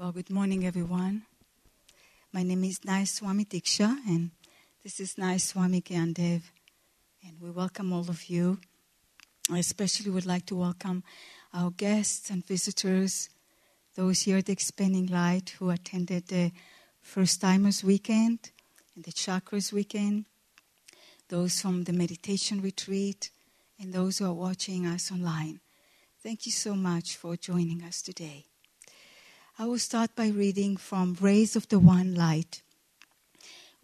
Well, good morning, everyone. My name is Nayaswami Diksha, and this is Nayaswami Gyandev. And we welcome all of you. I especially would like to welcome our guests and visitors, those here at the Expanding Light who attended the First Timers Weekend and the Chakras Weekend, those from the Meditation Retreat, and those who are watching us online. Thank you so much for joining us today. I will start by reading from Rays of the One Light,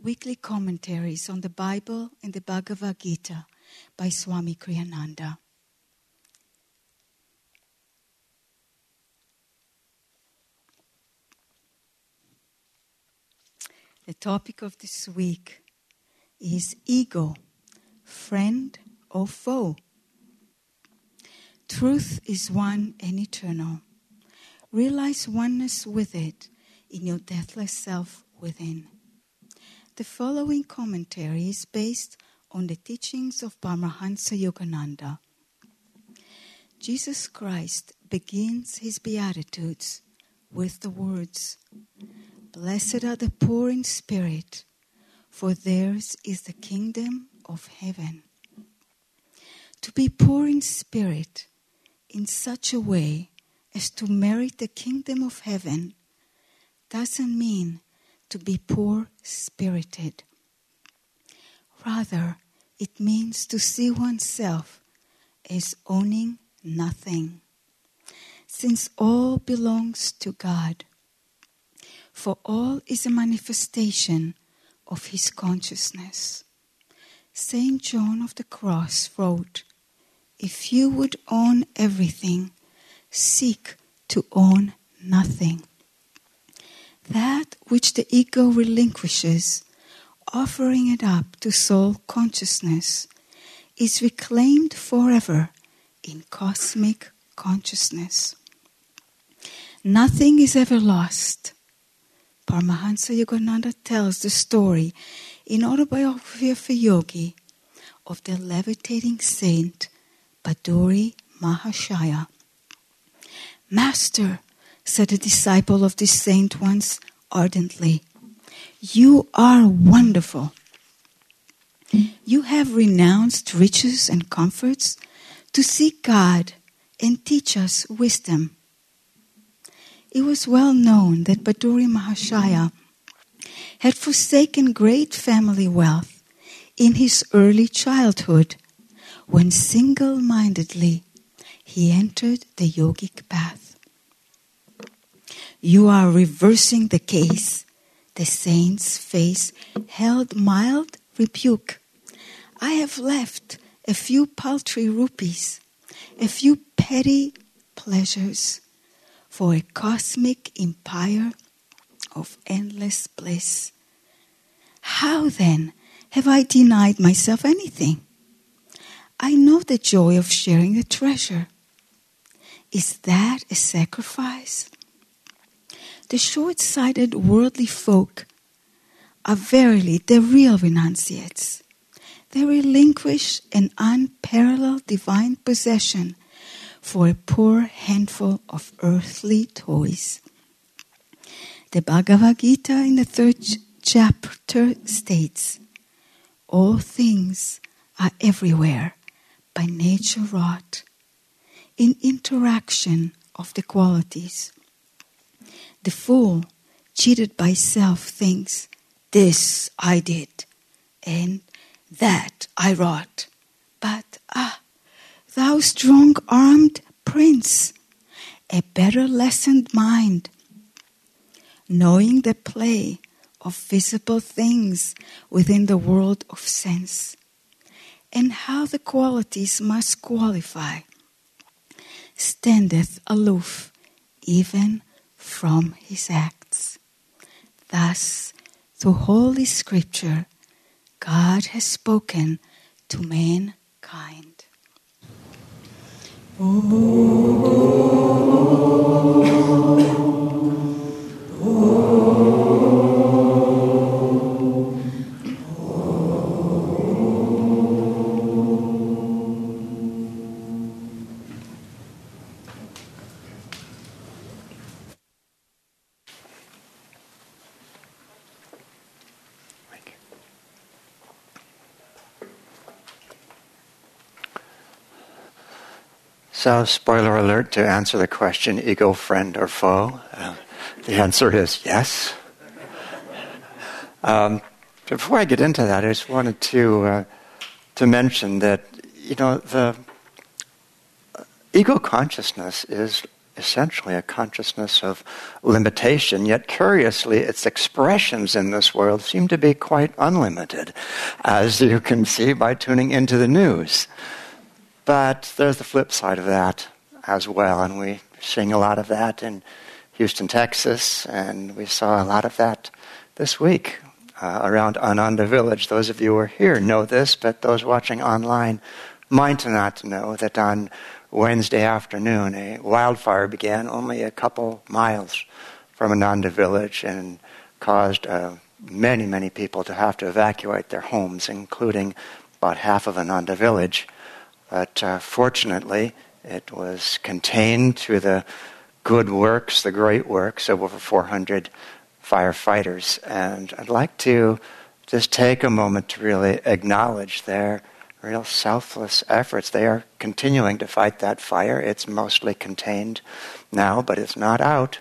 weekly commentaries on the Bible and the Bhagavad Gita by Swami Kriyananda. The topic of this week is ego, friend or foe. Truth is one and eternal. Realize oneness with it in your deathless self within. The following commentary is based on the teachings of Paramahansa Yogananda. Jesus Christ begins his Beatitudes with the words Blessed are the poor in spirit, for theirs is the kingdom of heaven. To be poor in spirit in such a way as to merit the kingdom of heaven doesn't mean to be poor spirited. Rather, it means to see oneself as owning nothing, since all belongs to God. For all is a manifestation of His consciousness. Saint John of the Cross wrote, If you would own everything, seek to own nothing. That which the ego relinquishes, offering it up to soul consciousness, is reclaimed forever in cosmic consciousness. Nothing is ever lost. Paramahansa Yogananda tells the story in Autobiography of a Yogi of the levitating saint Bhaduri Mahasaya Master, said a disciple of this saint once ardently, you are wonderful. You have renounced riches and comforts to seek God and teach us wisdom. It was well known that Bhaduri Mahasaya had forsaken great family wealth in his early childhood when single mindedly he entered the yogic path. You are reversing the case. The saint's face held mild rebuke. I have left a few paltry rupees, a few petty pleasures for a cosmic empire of endless bliss. How then have I denied myself anything? I know the joy of sharing the treasure. Is that a sacrifice? The short sighted worldly folk are verily the real renunciates. They relinquish an unparalleled divine possession for a poor handful of earthly toys. The Bhagavad Gita in the third chapter states All things are everywhere by nature wrought in interaction of the qualities. The fool, cheated by self, thinks, This I did, and that I wrought. But, ah, thou strong armed prince, a better lessoned mind, knowing the play of visible things within the world of sense, and how the qualities must qualify standeth aloof even from his acts. Thus, through Holy Scripture, God has spoken to mankind. Oh. So, spoiler alert to answer the question ego friend or foe, uh, the answer is yes. Um, before I get into that, I just wanted to, uh, to mention that, you know, the ego consciousness is essentially a consciousness of limitation, yet curiously, its expressions in this world seem to be quite unlimited, as you can see by tuning into the news. But there's the flip side of that as well, and we're seeing a lot of that in Houston, Texas, and we saw a lot of that this week uh, around Ananda Village. Those of you who are here know this, but those watching online might not know that on Wednesday afternoon, a wildfire began only a couple miles from Ananda village and caused uh, many, many people to have to evacuate their homes, including about half of Ananda village. But uh, fortunately, it was contained through the good works, the great works of over 400 firefighters. And I'd like to just take a moment to really acknowledge their real selfless efforts. They are continuing to fight that fire. It's mostly contained now, but it's not out.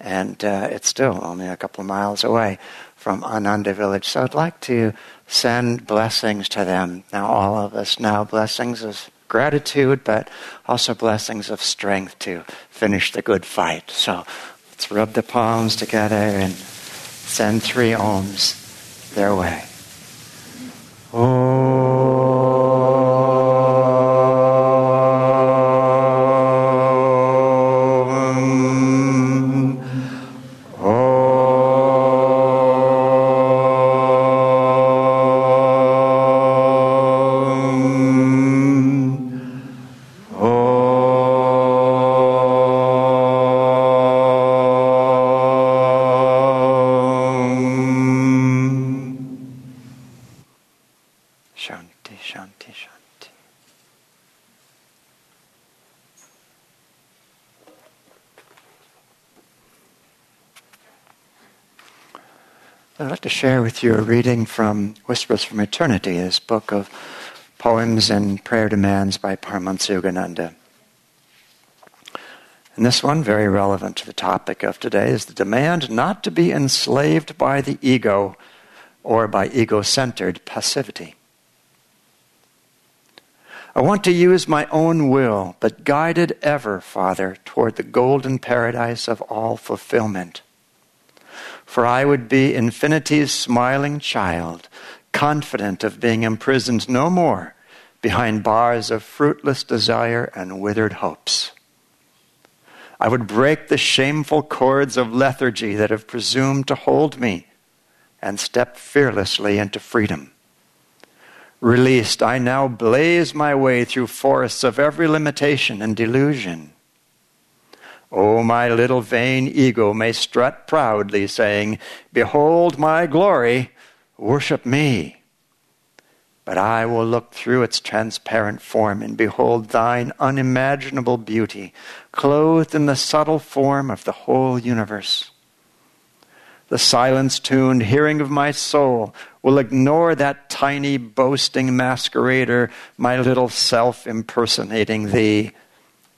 And uh, it's still only a couple of miles away from Ananda village. So I'd like to send blessings to them. Now, all of us now, blessings of gratitude, but also blessings of strength to finish the good fight. So let's rub the palms together and send three Oms their way. Share with you a reading from Whispers from Eternity, this book of poems and prayer demands by Paramahansa Yogananda. And this one, very relevant to the topic of today, is the demand not to be enslaved by the ego or by ego centered passivity. I want to use my own will, but guided ever, Father, toward the golden paradise of all fulfillment for I would be infinity's smiling child, confident of being imprisoned no more behind bars of fruitless desire and withered hopes. I would break the shameful cords of lethargy that have presumed to hold me and step fearlessly into freedom. Released, I now blaze my way through forests of every limitation and delusion. Oh, my little vain ego may strut proudly, saying, Behold my glory, worship me. But I will look through its transparent form and behold thine unimaginable beauty, clothed in the subtle form of the whole universe. The silence tuned hearing of my soul will ignore that tiny boasting masquerader, my little self impersonating thee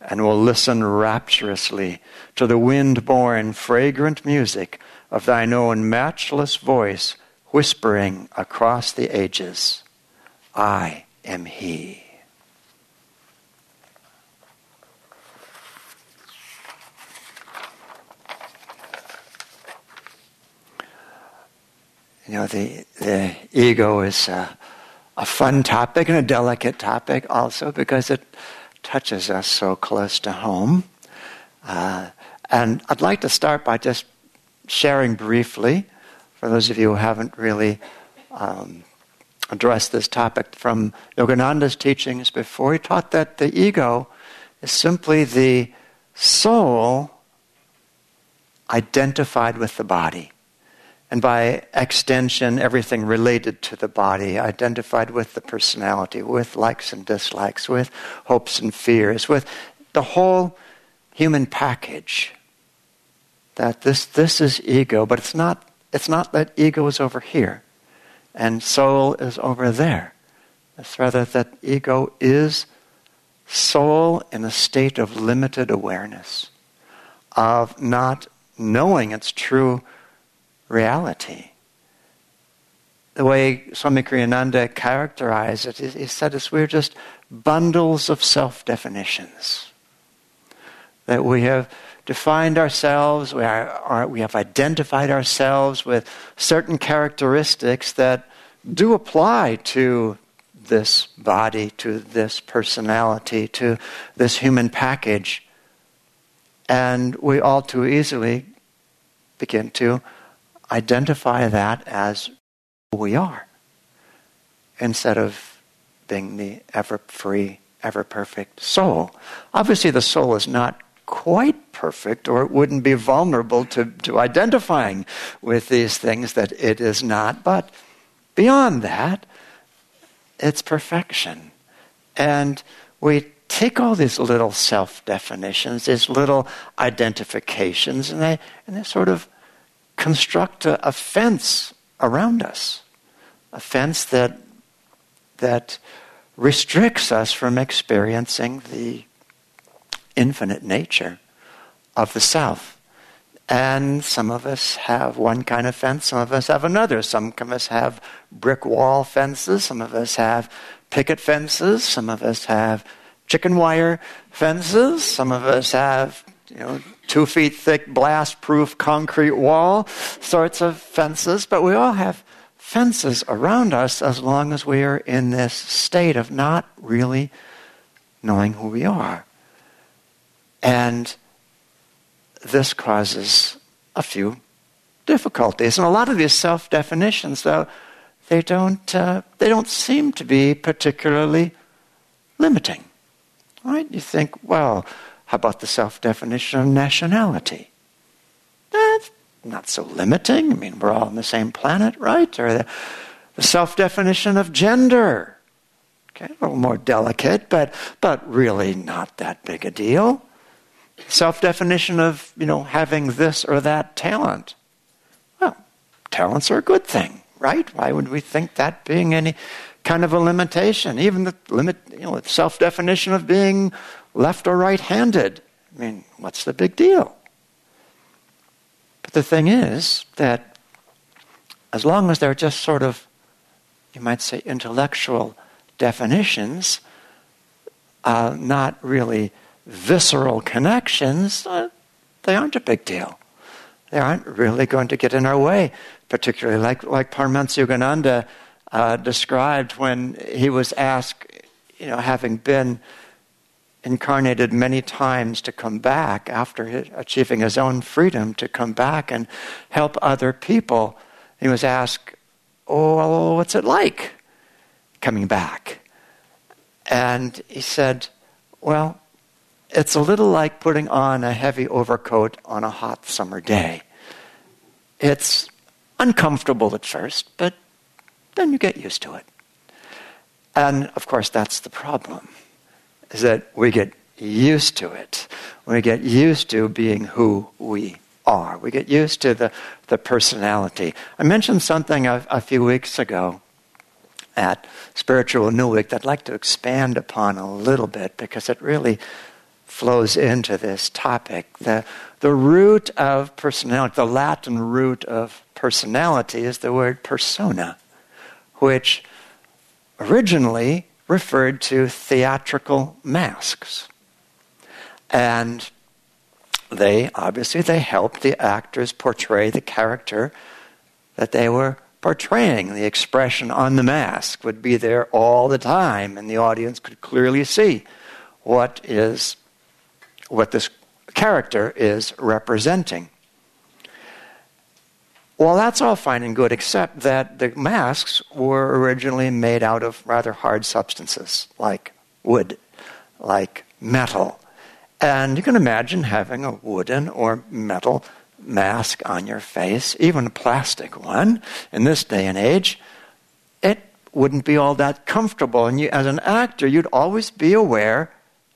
and will listen rapturously to the wind borne, fragrant music of thine own matchless voice whispering across the ages I am He. You know, the, the ego is a, a fun topic and a delicate topic also because it touches us so close to home. Uh, and I'd like to start by just sharing briefly, for those of you who haven't really um, addressed this topic, from Yogananda's teachings before. He taught that the ego is simply the soul identified with the body and by extension, everything related to the body, identified with the personality, with likes and dislikes, with hopes and fears, with the whole human package. That this, this is ego, but it's not, it's not that ego is over here and soul is over there. It's rather that ego is soul in a state of limited awareness, of not knowing its true reality. The way Swami Kriyananda characterized it, he said we're just bundles of self definitions. That we have defined ourselves, we, are, are, we have identified ourselves with certain characteristics that do apply to this body, to this personality, to this human package. And we all too easily begin to identify that as who we are instead of being the ever free, ever perfect soul. Obviously, the soul is not quite perfect, or it wouldn't be vulnerable to, to identifying with these things that it is not. But beyond that, it's perfection. And we take all these little self definitions, these little identifications, and they, and they sort of construct a, a fence around us, a fence that, that restricts us from experiencing the infinite nature of the self. And some of us have one kind of fence, some of us have another. Some of us have brick wall fences, some of us have picket fences, some of us have chicken wire fences, some of us have, you know, two feet thick blast proof concrete wall sorts of fences, but we all have fences around us as long as we are in this state of not really knowing who we are. And this causes a few difficulties. And a lot of these self definitions, though, they don't, uh, they don't seem to be particularly limiting. Right? You think, well, how about the self definition of nationality? That's not so limiting. I mean, we're all on the same planet, right? Or the, the self definition of gender. Okay, a little more delicate, but, but really not that big a deal self definition of, you know, having this or that talent. Well, talents are a good thing, right? Why would we think that being any kind of a limitation? Even the limit, you know, self definition of being left or right handed. I mean, what's the big deal? But the thing is that as long as they're just sort of, you might say, intellectual definitions, uh, not really visceral connections, uh, they aren't a big deal. They aren't really going to get in our way, particularly like, like Paramahansa Yogananda uh, described when he was asked, you know, having been incarnated many times to come back after his, achieving his own freedom to come back and help other people. He was asked, Oh, what's it like coming back? And he said, Well, it's a little like putting on a heavy overcoat on a hot summer day. It's uncomfortable at first, but then you get used to it. And of course, that's the problem, is that we get used to it. We get used to being who we are. We get used to the, the personality. I mentioned something a, a few weeks ago at Spiritual New Week that I'd like to expand upon a little bit because it really flows into this topic. The, the root of personality, the Latin root of personality is the word persona, which originally referred to theatrical masks. And they obviously they helped the actors portray the character that they were portraying. The expression on the mask would be there all the time, and the audience could clearly see what is what this character is representing. Well, that's all fine and good, except that the masks were originally made out of rather hard substances, like wood, like metal. And you can imagine having a wooden or metal mask on your face, even a plastic one, in this day and age. It wouldn't be all that comfortable. And you, as an actor, you'd always be aware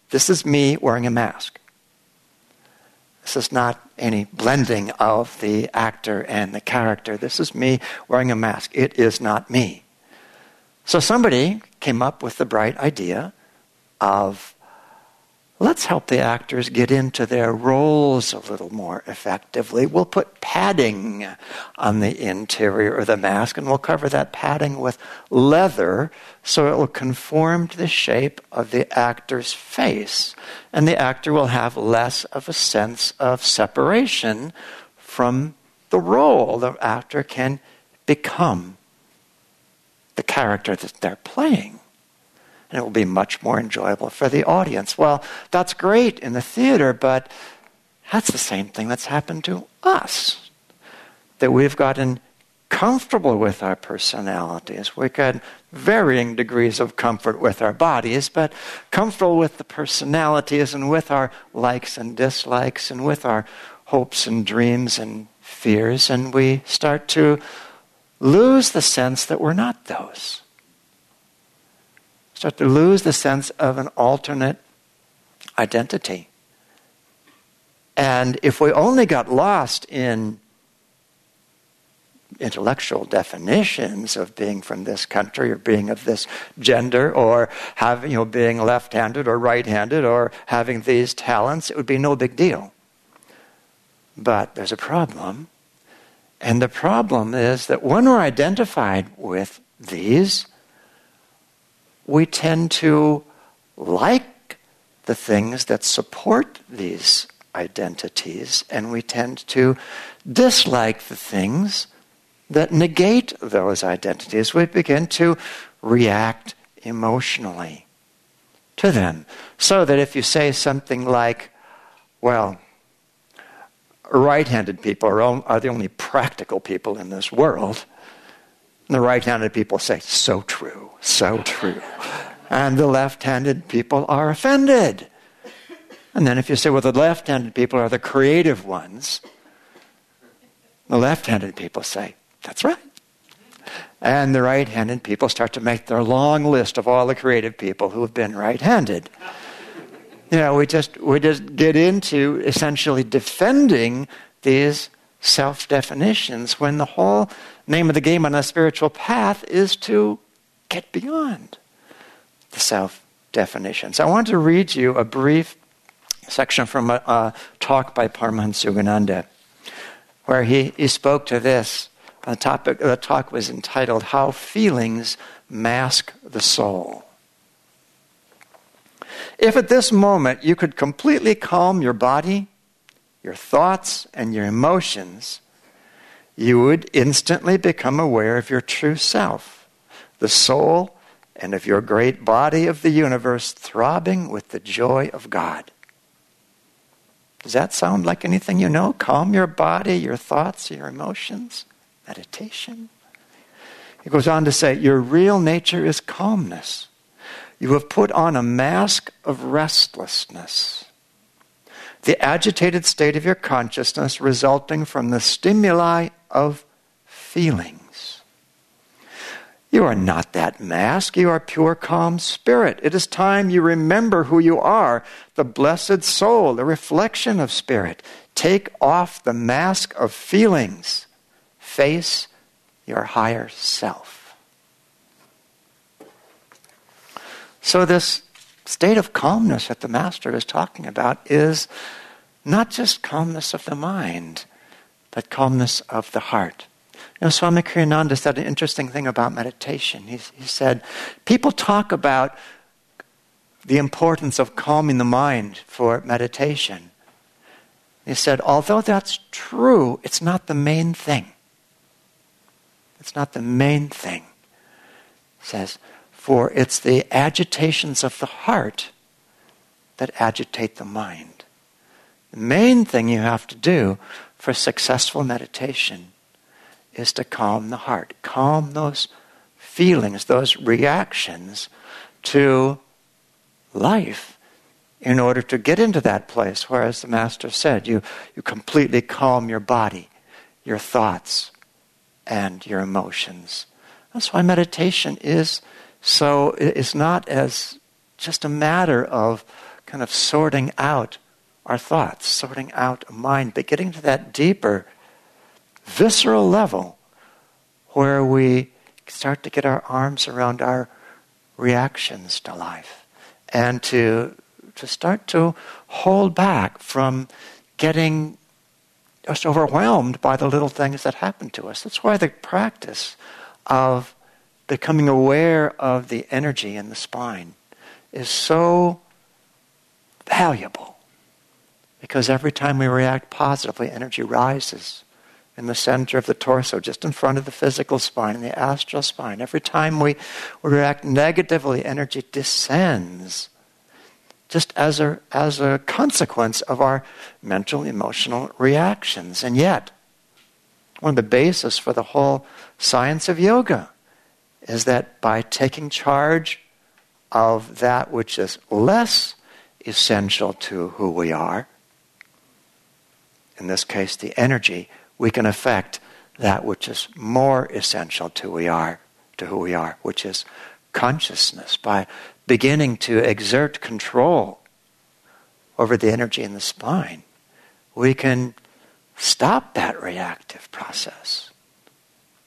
this is me wearing a mask. This is not any blending of the actor and the character. This is me wearing a mask. It is not me. So somebody came up with the bright idea of let's help the actors get into their roles a little more effectively. We'll put padding on the interior of the mask, and we'll cover that padding with leather so it will conform to the shape of the actor's face. And the actor will have less of a sense of separation from the role. The actor can become the character that they're playing and it will be much more enjoyable for the audience. Well, that's great in the theater, but that's the same thing that's happened to us. That we've gotten comfortable with our personalities. We've got varying degrees of comfort with our bodies, but comfortable with the personalities and with our likes and dislikes and with our hopes and dreams and fears, and we start to lose the sense that we're not those start to lose the sense of an alternate identity. And if we only got lost in intellectual definitions of being from this country or being of this gender or having, you know, being left handed or right handed or having these talents, it would be no big deal. But there's a problem. And the problem is that when we're identified with these, we tend to like the things that support these identities, and we tend to dislike the things that negate those identities. We begin to react emotionally to them. So that if you say something like, well, right handed people are, are the only practical people in this world, the right handed people say, so true, so true. And the left handed people are offended. And then if you say, well, the left handed people are the creative ones, the left handed people say, that's right. And the right handed people start to make their long list of all the creative people who have been right handed. You know, we just, we just get into essentially defending these self definitions when the whole name of the game on a spiritual path is to get beyond the self definitions. I want to read you a brief section from a, a talk by Paramahansa Yogananda, where he, he spoke to this. The, topic, the talk was entitled How Feelings Mask the Soul. If at this moment you could completely calm your body, your thoughts, and your emotions, you would instantly become aware of your true self, the soul, and of your great body of the universe throbbing with the joy of God. Does that sound like anything you know? Calm your body, your thoughts, your emotions. Meditation. He goes on to say, Your real nature is calmness. You have put on a mask of restlessness the agitated state of your consciousness resulting from the stimuli of feelings. You are not that mask. You are pure, calm spirit. It is time you remember who you are the blessed soul, the reflection of spirit. Take off the mask of feelings. Face your higher self. So, this state of calmness that the Master is talking about is not just calmness of the mind, but calmness of the heart. You know, Swami Kriyananda said an interesting thing about meditation. He, he said, people talk about the importance of calming the mind for meditation. He said, although that's true, it's not the main thing. It's not the main thing. He says, for it's the agitations of the heart that agitate the mind. The main thing you have to do for successful meditation is to calm the heart, calm those feelings, those reactions to life in order to get into that place where, as the Master said, you, you completely calm your body, your thoughts, and your emotions. That's why meditation is so it's not as just a matter of kind of sorting out our thoughts, sorting out a mind, but getting to that deeper, visceral level where we start to get our arms around our reactions to life and to to start to hold back from getting just overwhelmed by the little things that happen to us. That's why the practice of becoming aware of the energy in the spine is so valuable. Because every time we react positively, energy rises in the center of the torso, just in front of the physical spine, in the astral spine. Every time we, we react negatively, energy descends just as a, as a consequence of our mental, emotional reactions. And yet, one of the basis for the whole science of yoga is that by taking charge of that which is less essential to who we are, in this case, the energy, we can affect that which is more essential to we are to who we are, which is consciousness, by beginning to exert control over the energy in the spine, we can stop that reactive process.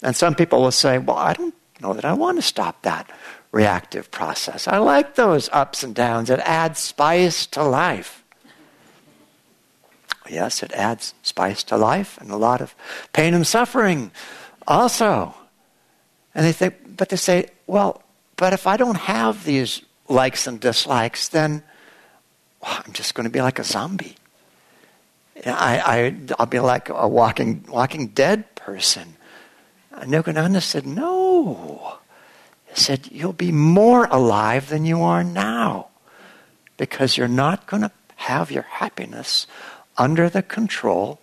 And some people will say, Well, I don't know that I want to stop that reactive process. I like those ups and downs. It adds spice to life. Yes, it adds spice to life and a lot of pain and suffering also. And they think, but they say, well, but if I don't have these likes and dislikes, then well, I'm just going to be like a zombie. I, I, I'll be like a walking, walking dead person. Yogananda said, no. He said, you'll be more alive than you are now because you're not going to have your happiness under the control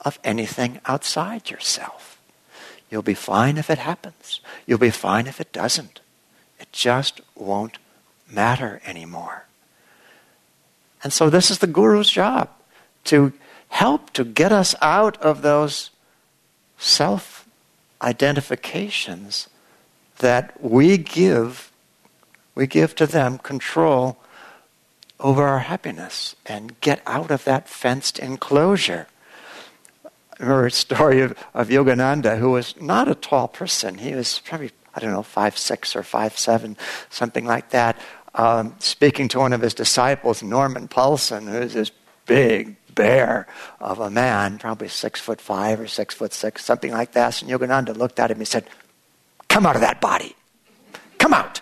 of anything outside yourself. You'll be fine if it happens. You'll be fine if it doesn't. It just won't matter anymore. And so, this is the guru's job to help to get us out of those self identifications that we give we give to them control over our happiness and get out of that fenced enclosure. Remember a story of, of Yogananda, who was not a tall person. He was probably, I don't know, five six or five seven, something like that. Um, speaking to one of his disciples, Norman Paulsen, who's this big bear of a man, probably six foot five or six foot six, something like that. And Yogananda looked at him and said, Come out of that body. Come out.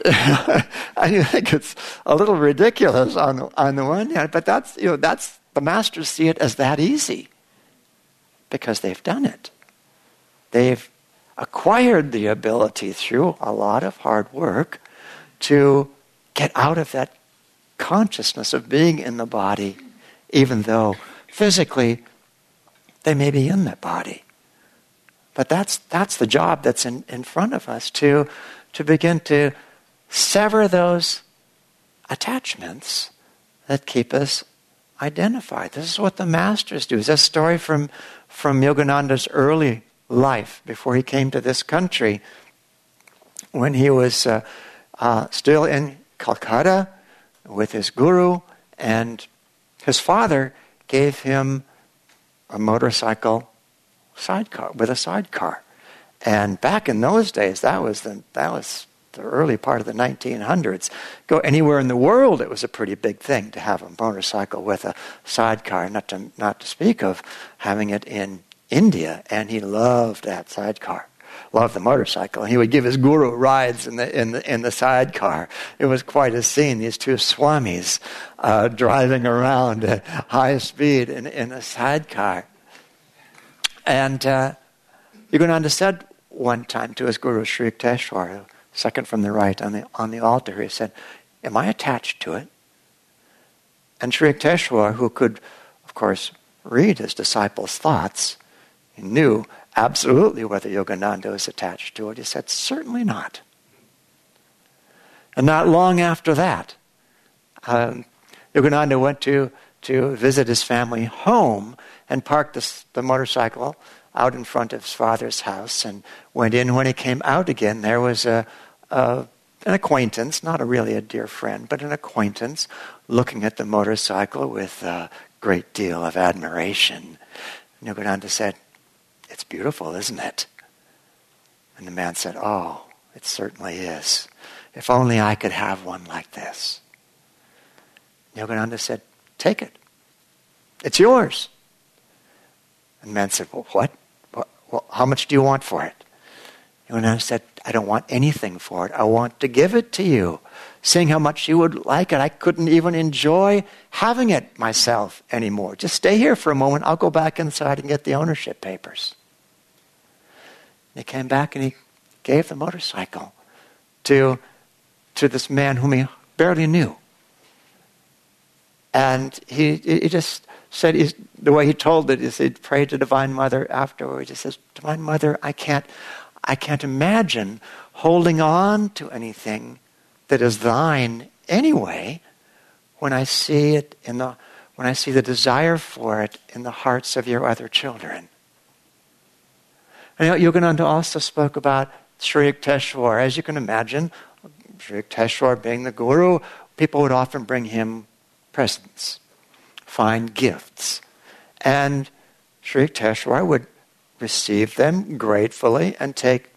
I think it's a little ridiculous on, on the one hand, but that's, you know, that's, the masters see it as that easy because they've done it. They've acquired the ability through a lot of hard work to get out of that consciousness of being in the body, even though physically they may be in that body. But that's, that's the job that's in, in front of us to, to begin to sever those attachments that keep us identified. This is what the masters do. It's a story from, from Yogananda's early life before he came to this country. When he was uh, uh, still in Calcutta with his guru, and his father gave him a motorcycle sidecar with a sidecar. And back in those days, that was the, that was the early part of the 1900s. Go anywhere in the world, it was a pretty big thing to have a motorcycle with a sidecar, not to, not to speak of having it in India. And he loved that sidecar. Loved the motorcycle. And he would give his guru rides in the, in the, in the sidecar. It was quite a scene, these two swamis uh, driving around at high speed in, in a sidecar. And uh, Yogananda said one time to his guru, Sri Yukteswar, second from the right on the, on the altar, he said, Am I attached to it? And Sri Yukteswar, who could, of course, read his disciples' thoughts, he knew absolutely whether Yogananda was attached to it. He said, Certainly not. And not long after that, um, Yogananda went to, to visit his family home and parked the, the motorcycle out in front of his father's house and went in. When he came out again, there was a, uh, an acquaintance, not a really a dear friend, but an acquaintance, looking at the motorcycle with a great deal of admiration. And Yogananda said, It's beautiful, isn't it? And the man said, Oh, it certainly is. If only I could have one like this. Yogananda said, Take it. It's yours. And the man said, Well, what? Well, how much do you want for it? Yogananda said, I don't want anything for it. I want to give it to you. Seeing how much you would like it, I couldn't even enjoy having it myself anymore. Just stay here for a moment. I'll go back inside and get the ownership papers. He came back and he gave the motorcycle to, to this man whom he barely knew. And he, he just said, he, the way he told it is he prayed to Divine Mother afterwards. He says, Divine Mother, I can't, I can't imagine holding on to anything that is thine anyway when I see it in the when I see the desire for it in the hearts of your other children. And Yogananda also spoke about Sri Yukteswar. As you can imagine, Sri Yukteswar being the guru, people would often bring him presents, fine gifts. And Sri Yukteswar would receive them gratefully and take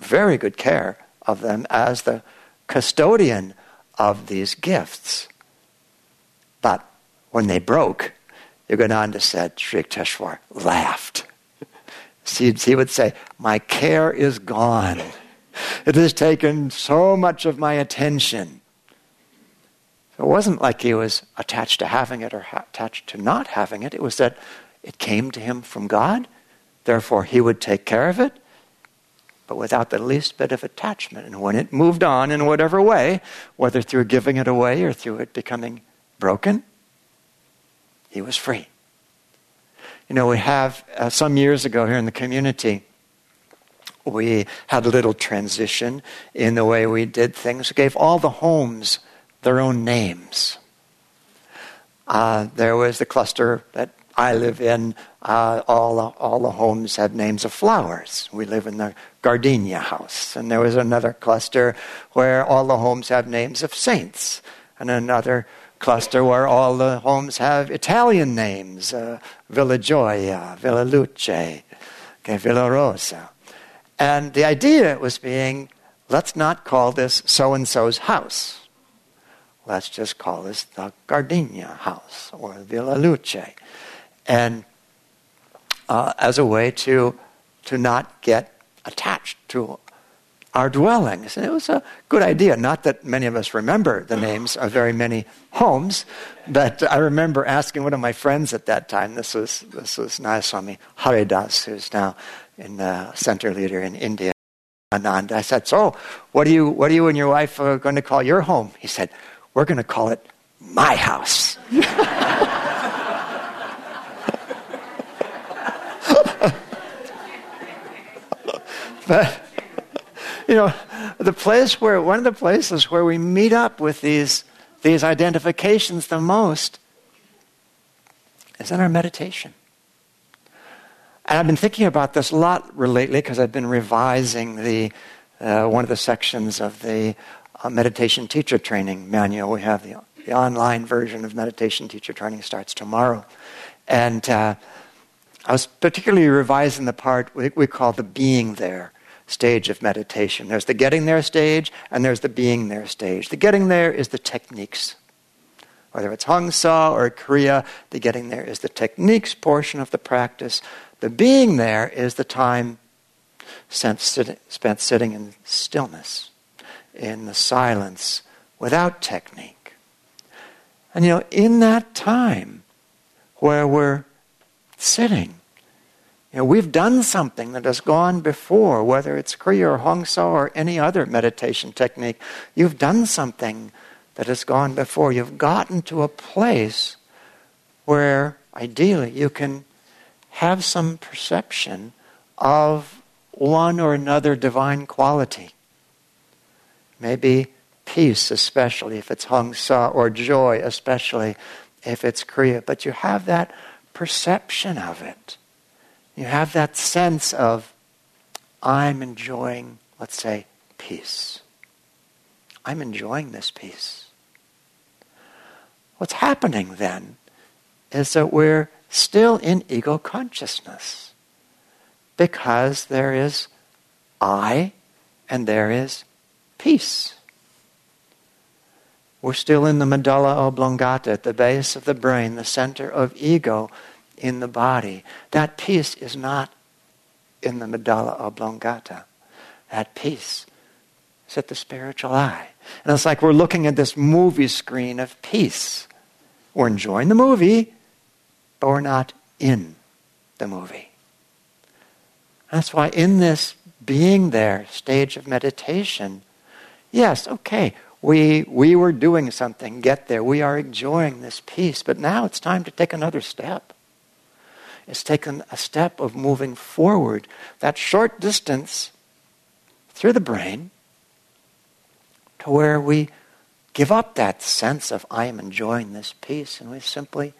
very good care of them as the custodian of these gifts. But when they broke, Yogananda said, Sri Yukteswar laughed. He would say, My care is gone. It has taken so much of my attention. It wasn't like he was attached to having it or ha- attached to not having it. It was that it came to him from God. Therefore, he would take care of it, but without the least bit of attachment. And when it moved on in whatever way, whether through giving it away or through it becoming broken, he was free. You know, we have, uh, some years ago here in the community, we had a little transition in the way we did things. We gave all the homes their own names. Uh, there was the cluster that I live in. Uh, all, all the homes have names of flowers. We live in the gardenia house. And there was another cluster where all the homes have names of saints. And another cluster where all the homes have Italian names uh, Villa Gioia, Villa Luce, okay, Villa Rosa. And the idea was being let's not call this so and so's house. Let's just call this the Gardenia house or Villa Luce. And uh, as a way to, to not get attached to our dwellings. And it was a good idea. Not that many of us remember the names of very many homes, but I remember asking one of my friends at that time, this was, this was Nayaswami Haridas, who's now in the center leader in India. Anand. I said, So, what are you, what are you and your wife uh, going to call your home? He said, We're going to call it my house. but you know, the place where, one of the places where we meet up with these, these identifications the most is in our meditation. And I've been thinking about this a lot lately because I've been revising the, uh, one of the sections of the uh, meditation teacher training manual. We have the, the online version of meditation teacher training starts tomorrow. And uh, I was particularly revising the part we, we call the being there stage of meditation. There's the getting there stage, and there's the being there stage. The getting there is the techniques. Whether it's Hong Sau or Kriya, the getting there is the techniques portion of the practice. The being there is the time spent sitting in stillness, in the silence, without technique. And you know, in that time where we're sitting, you know, we've done something that has gone before, whether it's Kriya or Hong Sau or any other meditation technique. You've done something that has gone before. You've gotten to a place where ideally you can have some perception of one or another divine quality. Maybe peace, especially if it's Hong Sau, or joy, especially if it's Kriya. But you have that perception of it. You have that sense of, I'm enjoying, let's say, peace. I'm enjoying this peace. What's happening then is that we're still in ego consciousness because there is I and there is peace. We're still in the medulla oblongata, at the base of the brain, the center of ego in the body. That peace is not in the medulla oblongata. That peace is at the spiritual eye. And it's like we're looking at this movie screen of peace. We're enjoying the movie, but we're not in the movie. That's why in this being there stage of meditation, yes, okay, we, we were doing something, get there. We are enjoying this peace, but now it's time to take another step. It's taken a step of moving forward that short distance through the brain to where we give up that sense of I am enjoying this peace and we simply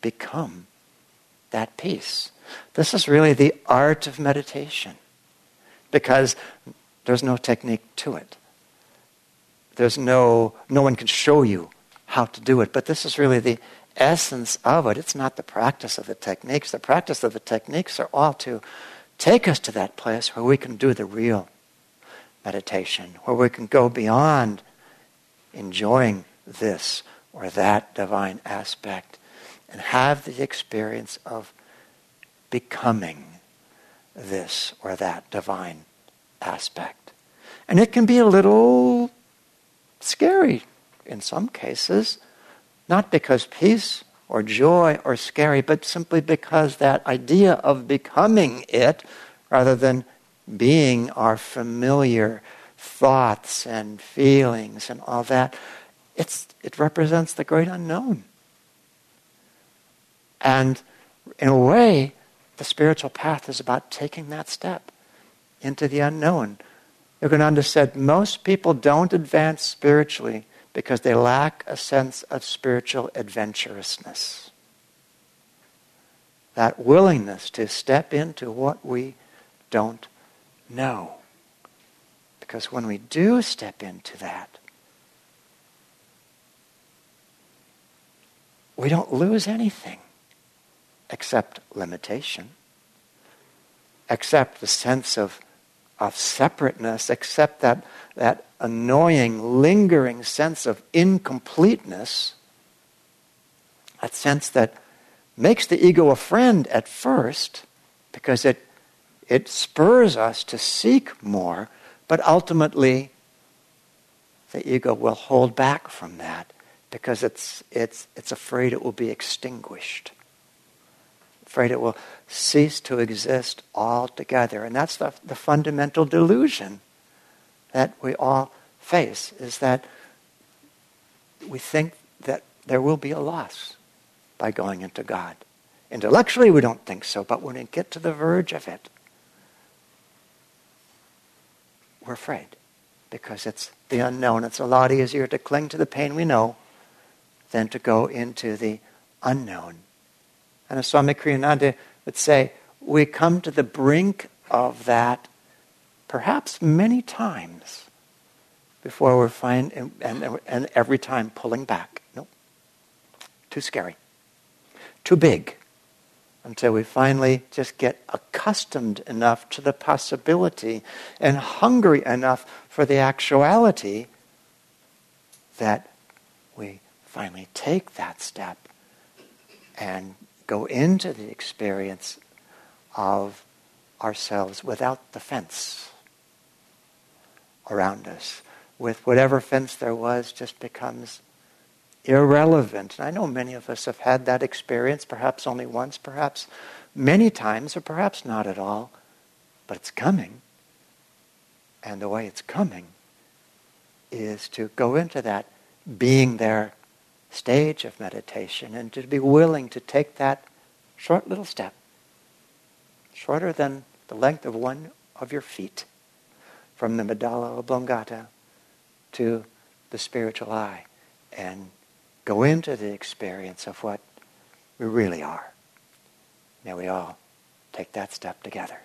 become that peace. This is really the art of meditation because there's no technique to it. There's no, no one can show you how to do it, but this is really the essence of it. It's not the practice of the techniques. The practice of the techniques are all to take us to that place where we can do the real meditation, where we can go beyond enjoying this or that divine aspect and have the experience of becoming this or that divine aspect. And it can be a little scary in some cases, not because peace or joy or scary, but simply because that idea of becoming it rather than being our familiar thoughts and feelings and all that, it's, it represents the great unknown. And in a way, the spiritual path is about taking that step into the unknown. Yogananda said, most people don't advance spiritually because they lack a sense of spiritual adventurousness. That willingness to step into what we don't know. Because when we do step into that, we don't lose anything except limitation, except the sense of, of separateness, except that, that annoying, lingering sense of incompleteness, that sense that makes the ego a friend at first because it it spurs us to seek more, but ultimately the ego will hold back from that because it's, it's, it's afraid it will be extinguished, afraid it will cease to exist altogether. And that's the, the fundamental delusion that we all face, is that we think that there will be a loss by going into God. Intellectually, we don't think so, but when we get to the verge of it, we're afraid because it's the unknown. It's a lot easier to cling to the pain we know than to go into the unknown. And as Swami Kriyananda would say, we come to the brink of that perhaps many times before we're fine and, and, and every time pulling back. Nope. Too scary. Too big until we finally just get accustomed enough to the possibility and hungry enough for the actuality that we finally take that step and go into the experience of ourselves without the fence around us. With whatever fence there was, just becomes irrelevant. And I know many of us have had that experience, perhaps only once, perhaps many times, or perhaps not at all, but it's coming. And the way it's coming is to go into that being there stage of meditation and to be willing to take that short little step, shorter than the length of one of your feet, from the medulla oblongata to the spiritual eye, and go into the experience of what we really are. May we all take that step together.